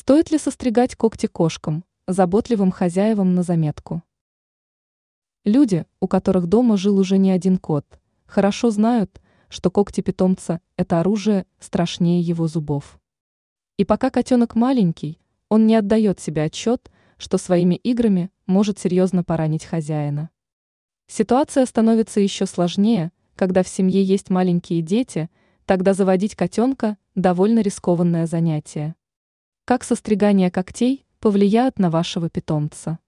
Стоит ли состригать когти кошкам, заботливым хозяевам на заметку? Люди, у которых дома жил уже не один кот, хорошо знают, что когти питомца – это оружие страшнее его зубов. И пока котенок маленький, он не отдает себе отчет, что своими играми может серьезно поранить хозяина. Ситуация становится еще сложнее, когда в семье есть маленькие дети, тогда заводить котенка – довольно рискованное занятие. Как состригание когтей повлияют на вашего питомца?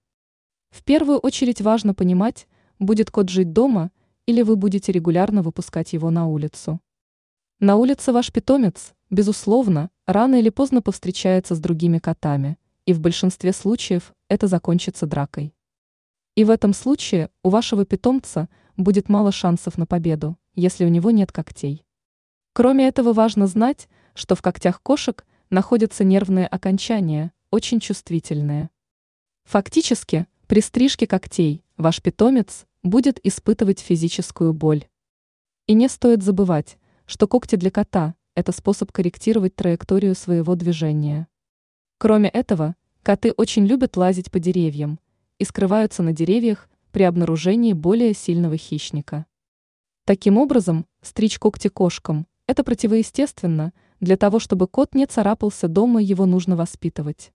В первую очередь важно понимать, будет кот жить дома или вы будете регулярно выпускать его на улицу. На улице ваш питомец, безусловно, рано или поздно повстречается с другими котами, и в большинстве случаев это закончится дракой. И в этом случае у вашего питомца будет мало шансов на победу, если у него нет когтей. Кроме этого важно знать, что в когтях кошек находятся нервные окончания, очень чувствительные. Фактически, при стрижке когтей ваш питомец будет испытывать физическую боль. И не стоит забывать, что когти для кота – это способ корректировать траекторию своего движения. Кроме этого, коты очень любят лазить по деревьям и скрываются на деревьях при обнаружении более сильного хищника. Таким образом, стричь когти кошкам – это противоестественно – для того, чтобы кот не царапался дома, его нужно воспитывать.